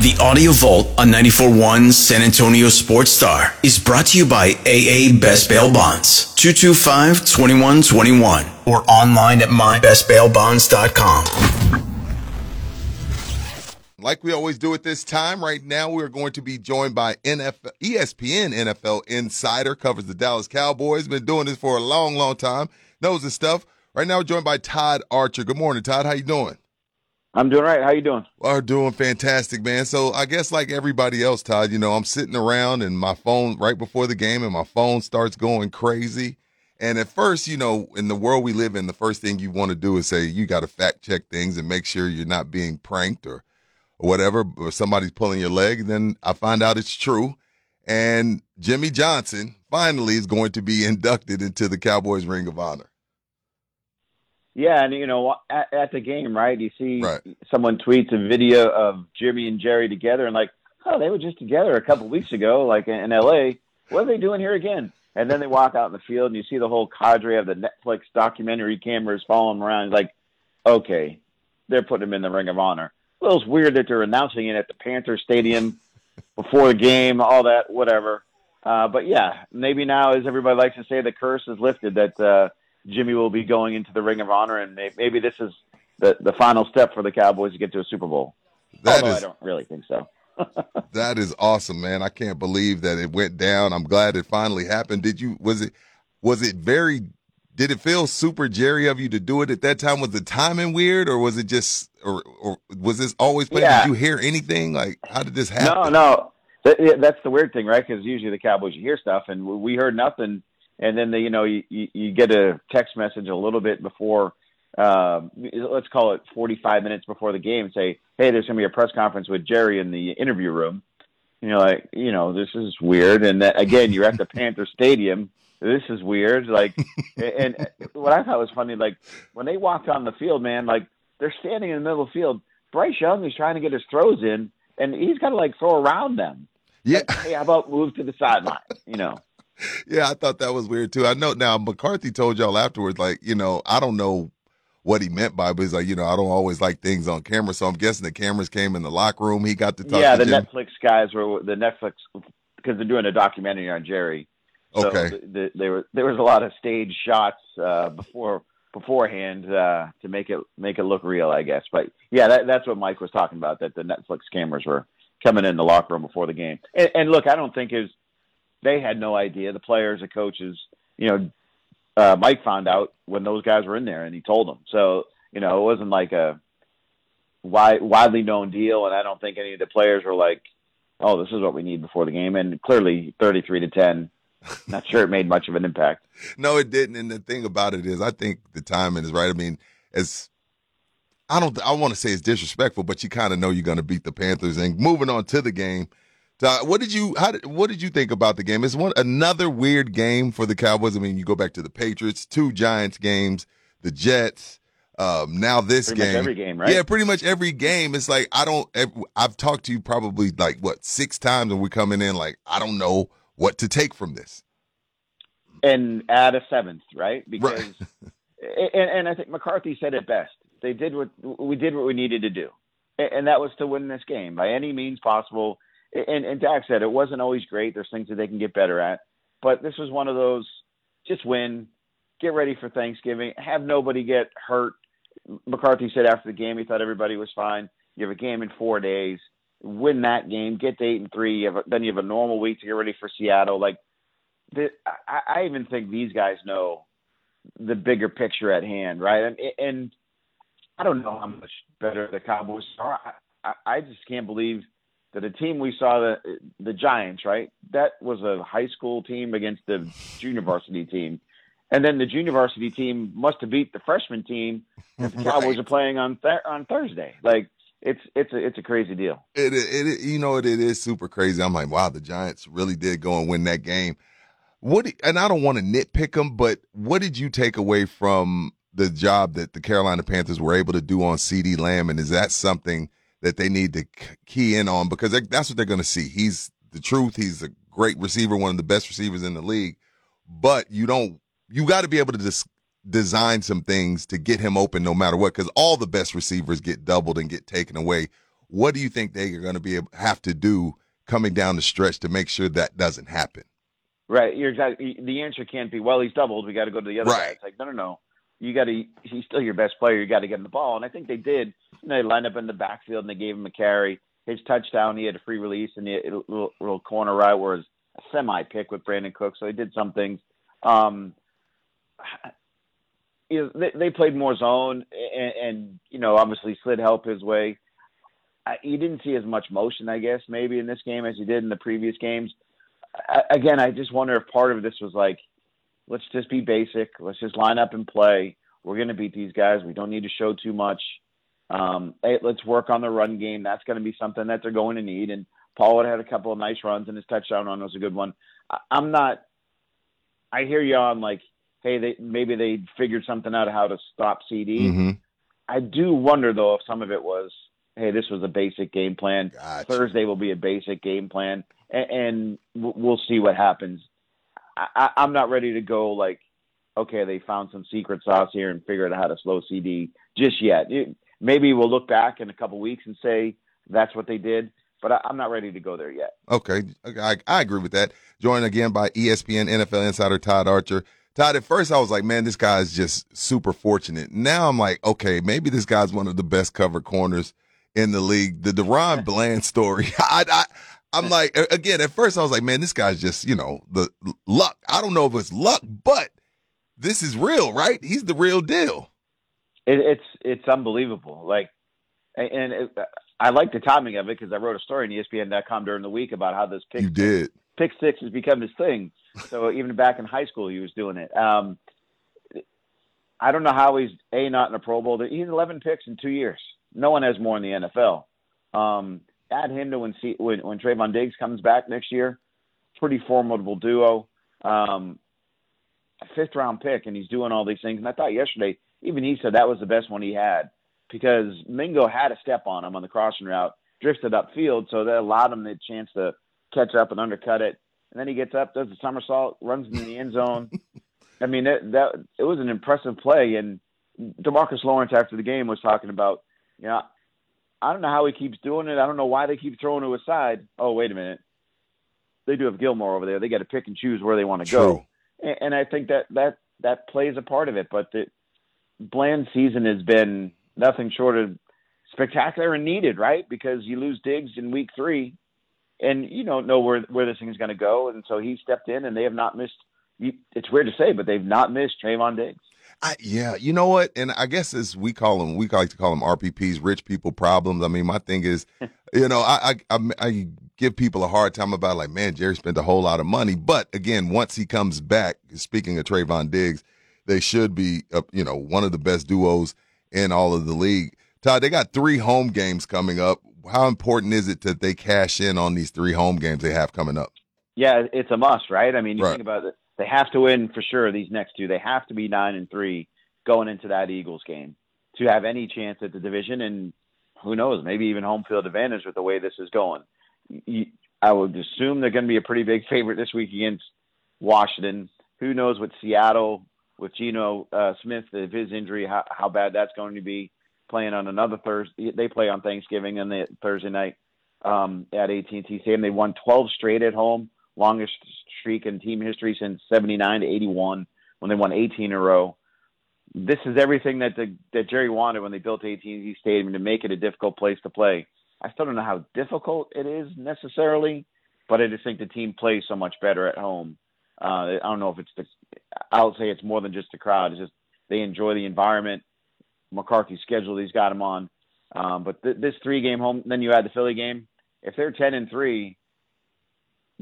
The Audio Vault on 94.1 San Antonio Sports Star is brought to you by AA Best Bail Bonds, 225-2121, or online at mybestbailbonds.com. Like we always do at this time, right now we're going to be joined by NFL, ESPN NFL insider, covers the Dallas Cowboys, been doing this for a long, long time, knows the stuff. Right now we're joined by Todd Archer. Good morning, Todd. How you doing? I'm doing right. How you doing? Are doing fantastic, man. So I guess like everybody else, Todd, you know, I'm sitting around and my phone right before the game and my phone starts going crazy. And at first, you know, in the world we live in, the first thing you want to do is say you got to fact check things and make sure you're not being pranked or, or whatever, or somebody's pulling your leg. Then I find out it's true. And Jimmy Johnson finally is going to be inducted into the Cowboys Ring of Honor. Yeah, and you know, at, at the game, right? You see Right. someone tweets a video of Jimmy and Jerry together, and like, oh, they were just together a couple weeks ago, like in, in L.A. What are they doing here again? And then they walk out in the field, and you see the whole cadre of the Netflix documentary cameras following around. It's like, okay, they're putting them in the Ring of Honor. Well, it's weird that they're announcing it at the Panther Stadium before the game, all that, whatever. Uh, but yeah, maybe now, as everybody likes to say, the curse is lifted that uh, Jimmy will be going into the Ring of Honor, and may- maybe this is the, the final step for the Cowboys to get to a Super Bowl. That Although is I don't really think so. That is awesome, man. I can't believe that it went down. I'm glad it finally happened. Did you was it was it very did it feel super Jerry of you to do it at that time? Was the timing weird or was it just or or was this always planned? Yeah. Did you hear anything? Like how did this happen? No, no, That- that's the weird thing, right? Because usually the Cowboys, you hear stuff, and we heard nothing, and then the, you know you, you get a text message a little bit before, uh, let's call it 45 minutes before the game, say, hey, there's going to be a press conference with Jerry in the interview room. And you're like, you know, this is weird, and that, again, you're at the Panther Stadium. This is weird. Like, and and what I thought was funny, like when they walked on the field, man, like they're standing in the middle of the field. Bryce Young is trying to get his throws in, and he's got to like throw around them. Yeah, Hey, how about move to the sideline? You know, yeah, I thought that was weird too. I know now McCarthy told y'all afterwards, like, you know, I don't know what he meant by, but he's like, you know, I don't always like things on camera. So I'm guessing the cameras came in the locker room. He got to talk yeah, to the Jim. Netflix guys were the Netflix because they're doing a documentary on Jerry. So Okay. the, the, there was there was a lot of stage shots uh, before beforehand uh, to make it make it look real, I guess. But yeah, that, that's what Mike was talking about. That the Netflix cameras were coming in the locker room before the game. And, and look, I don't think is they had no idea. The players, the coaches, you know, uh, Mike found out when those guys were in there, and he told them. So you know, it wasn't like a wide, widely known deal. And I don't think any of the players were like, "Oh, this is what we need before the game." And clearly, thirty-three to ten. Not sure it made much of an impact. No, it didn't. And the thing about it is, I think the timing is right. I mean, as I don't, I want to say it's disrespectful, but you kind of know you're going to beat the Panthers. And moving on to the game, What did you, how did, what did you think about the game? It's one another weird game for the Cowboys. I mean, you go back to the Patriots, two Giants games, the Jets. Um, now this Pretty game, much every game, right? Yeah, pretty much every game. It's like I don't. I've talked to you probably like what six times, and we're coming in like I don't know what to take from this. and add a seventh, right? Because, Right. and, and I think McCarthy said it best. They did what we did what we needed to do, and that was to win this game by any means possible. And, and Dak said it wasn't always great. There's things that they can get better at, but this was one of those. Just win, get ready for Thanksgiving, have nobody get hurt. McCarthy said after the game he thought everybody was fine. You have a game in four days. Win that game, get to eight and three. You have a, then you have a normal week to get ready for Seattle. Like the, I, I even think these guys know the bigger picture at hand, right? And, and I don't know how much better the Cowboys are. I, I, I just can't believe that a team we saw the the Giants, right? That was a high school team against the junior varsity team, and then the junior varsity team must have beat the freshman team that the Cowboys Right. are playing on th- on Thursday. Like it's it's a it's a crazy deal. It, it, it you know it, it is super crazy. I'm like, wow, the Giants really did go and win that game. What and I don't want to nitpick them, but what did you take away from the job that the Carolina Panthers were able to do on CeeDee Lamb, and is that something that they need to key in on because that's what they're going to see. He's the truth. He's a great receiver, one of the best receivers in the league, but you don't. You got to be able to dis- design some things to get him open no matter what because all the best receivers get doubled and get taken away. What do you think they are going to be able, have to do coming down the stretch to make sure that doesn't happen? Right. You're exactly. The answer can't be, well, he's doubled. We got to go to the other right. guy. It's like, no, no, no. You got to. He's still your best player. You got to get him the ball, and I think they did. You know, they lined up in the backfield and they gave him a carry. His touchdown, he had a free release and a little, little corner right where was a semi pick with Brandin Cook. So they did some things. Um, you know, they, they played more zone, and, and you know, obviously slid help his way. I, you didn't see as much motion, I guess, maybe in this game as you did in the previous games. I, again, I just wonder if part of this was like, let's just be basic, let's just line up and play. We're going to beat these guys. We don't need to show too much. Um, hey, let's work on the run game. That's going to be something that they're going to need. And Pollard had a couple of nice runs, and his touchdown run was a good one. I, I'm not. I hear you on like hey, they maybe they figured something out how to stop CeeDee. Mm-hmm. I do wonder though if some of it was, hey, this was a basic game plan. Gotcha. Thursday will be a basic game plan, and, and we'll see what happens. I, I'm not ready to go like, okay, they found some secret sauce here and figured out how to slow CeeDee just yet. It, maybe we'll look back in a couple weeks and say that's what they did. But I, I'm not ready to go there yet. Okay, I, I agree with that. Joined again by ESPN NFL insider Todd Archer. Todd, at first I was like, man, this guy's just super fortunate. Now I'm like, okay, maybe this guy's one of the best covered corners in the league. The DaRon Bland story, I, I, I'm like, again, at first I was like, man, this guy's just, you know, the luck. I don't know if it's luck, but this is real, right? He's the real deal. It, it's it's unbelievable. Like, and it, I like the timing of it because I wrote a story on ESPN.com during the week about how this pick you did pick six has become his thing. So even back in high school, he was doing it. Um, I don't know how he's a not in a Pro Bowl. He's 11 picks in two years. No one has more in the NFL. Um, add him to when, when when Trevon Diggs comes back next year. Pretty formidable duo. Um, fifth round pick, and he's doing all these things. And I thought yesterday, even he said that was the best one he had because Mingo had a step on him on the crossing route, drifted upfield, so that allowed him the chance to catch up and undercut it. And then he gets up, does the somersault, runs into the end zone. I mean, that, that it was an impressive play. And DeMarcus Lawrence after the game was talking about, you know, I don't know how he keeps doing it. I don't know why they keep throwing to his side. Oh, wait a minute. They do have Gilmore over there. They got to pick and choose where they want to go. And, and I think that that that plays a part of it. But the Bland season has been nothing short of spectacular and needed, right? Because you lose Diggs in week three, and you don't know where where this thing is going to go. And so he stepped in, and they have not missed. It's weird to say, but they've not missed Trevon Diggs. I, yeah, you know what? And I guess as we call them, we like to call them RPPs, rich people problems. I mean, my thing is, you know, I, I, I give people a hard time about like, man, Jerry spent a whole lot of money, but again, once he comes back, speaking of Trevon Diggs, they should be, uh, you know, one of the best duos in all of the league. Todd, they got three home games coming up. How important is it that they cash in on these three home games they have coming up? Yeah, it's a must, right? I mean, you right. think about it they have to win for sure these next two. They have to be nine and three going into that Eagles game to have any chance at the division. And who knows, maybe even home field advantage with the way this is going. I would assume they're going to be a pretty big favorite this week against Washington. Who knows what Seattle with Geno uh, Smith, if his injury, how, how bad that's going to be. Playing on another Thursday, they play on Thanksgiving and the Thursday night um, at AT&T Stadium. They won 12 straight at home longest streak in team history since 79 to 81 when they won 18 in a row. This is everything that the, that Jerry wanted when they built AT&T Stadium to make it a difficult place to play. I still don't know how difficult it is necessarily, but I just think the team plays so much better at home. Uh, I don't know if it's the, I'll say it's more than just the crowd. It's just they enjoy the environment. McCarthy's schedule he's got them on. Um, but th- this three game home, then you add the Philly game. If they're 10 and three,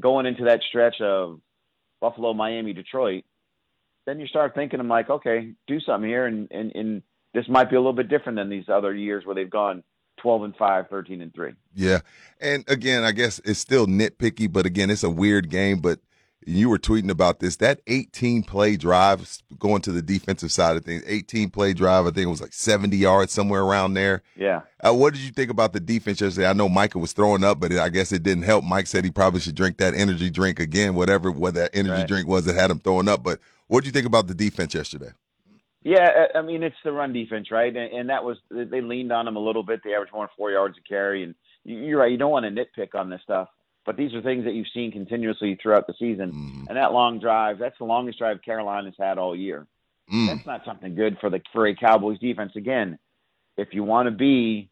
going into that stretch of Buffalo, Miami, Detroit, then you start thinking, I'm like, okay, do something here, and, and, and this might be a little bit different than these other years where they've gone 12 and 5, 13 and 3. Yeah. And again, I guess it's still nitpicky, but again, it's a weird game. But you were tweeting about this. That 18 play drive, going to the defensive side of things, 18 play drive, I think it was like 70 yards, somewhere around there. Yeah. Uh, what did you think about the defense yesterday? I know Micah was throwing up, but I guess it didn't help. Mike said he probably should drink that energy drink again, whatever what that energy right. drink was that had him throwing up. But what did you think about the defense yesterday? Yeah, I mean it's the run defense, right? And, and that was they leaned on him a little bit. They averaged more than four yards a carry, and you're right. You don't want to nitpick on this stuff, but these are things that you've seen continuously throughout the season. Mm-hmm. And that long drive, that's the longest drive Carolina's had all year. Mm. That's not something good for the for a Cowboys defense. Again, if you want to be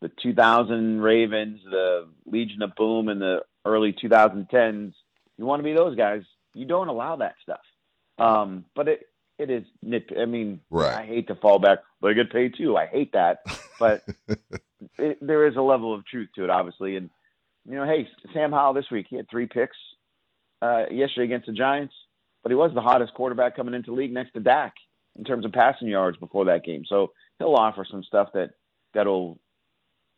the 2000 Ravens, the Legion of Boom, and the early 2010s, you want to be those guys. You don't allow that stuff. Um, but it it is nit. I mean, right. I hate to fall back. But they get paid too. I hate that, but it, there is a level of truth to it, obviously. And you know, hey, Sam Howell this week he had three picks uh, yesterday against the Giants, but he was the hottest quarterback coming into league next to Dak in terms of passing yards before that game. So he'll offer some stuff that that'll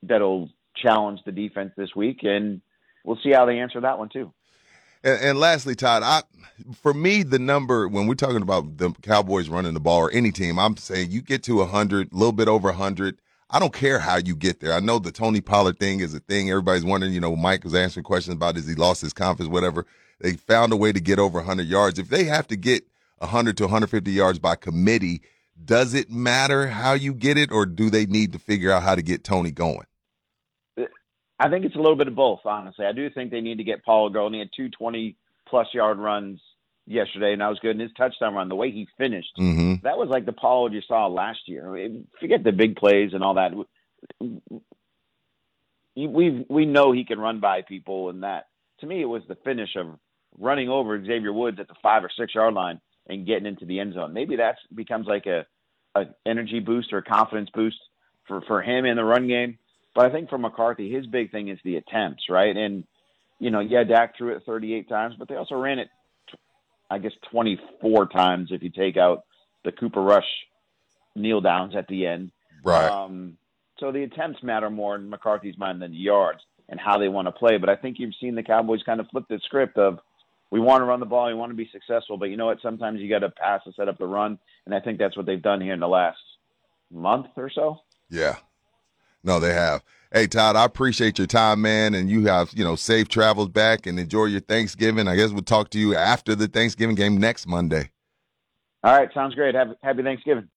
that'll challenge the defense this week, and we'll see how they answer that one too. And, and, lastly, Todd, I for me the number when we're talking about the Cowboys running the ball or any team, I'm saying you get to hundred, a little bit over hundred. I don't care how you get there. I know the Tony Pollard thing is a thing. Everybody's wondering. You know, Mike was answering questions about is he lost his confidence, whatever. They found a way to get over 100 yards. If they have to get 100 to 150 yards by committee, does it matter how you get it, or do they need to figure out how to get Tony going? I think it's a little bit of both, honestly. I do think they need to get Paul going. He had two 20 plus yard runs yesterday, and that was good. And his touchdown run, the way he finished, mm-hmm. that was like the Pollard you saw last year. I mean, forget the big plays and all that. We we know he can run by people, and that to me it was the finish of running over Xavier Woods at the five or six yard line and getting into the end zone. Maybe that becomes like a, a energy boost or a confidence boost for for him in the run game. But I think for McCarthy, his big thing is the attempts, right? And you know, yeah, Dak threw it 38 times, but they also ran it, I guess, 24 times if you take out the Cooper Rush kneel downs at the end. Right. Um, so the attempts matter more in McCarthy's mind than the yards and how they want to play. But I think you've seen the Cowboys kind of flip the script of we want to run the ball, we want to be successful, but you know what? Sometimes you got to pass to set up the run, and I think that's what they've done here in the last month or so. Yeah, no, they have. Hey, Todd, I appreciate your time, man, and you have, you know, safe travels back and enjoy your Thanksgiving. I guess we'll talk to you after the Thanksgiving game next Monday. All right, sounds great. Happy, happy Thanksgiving.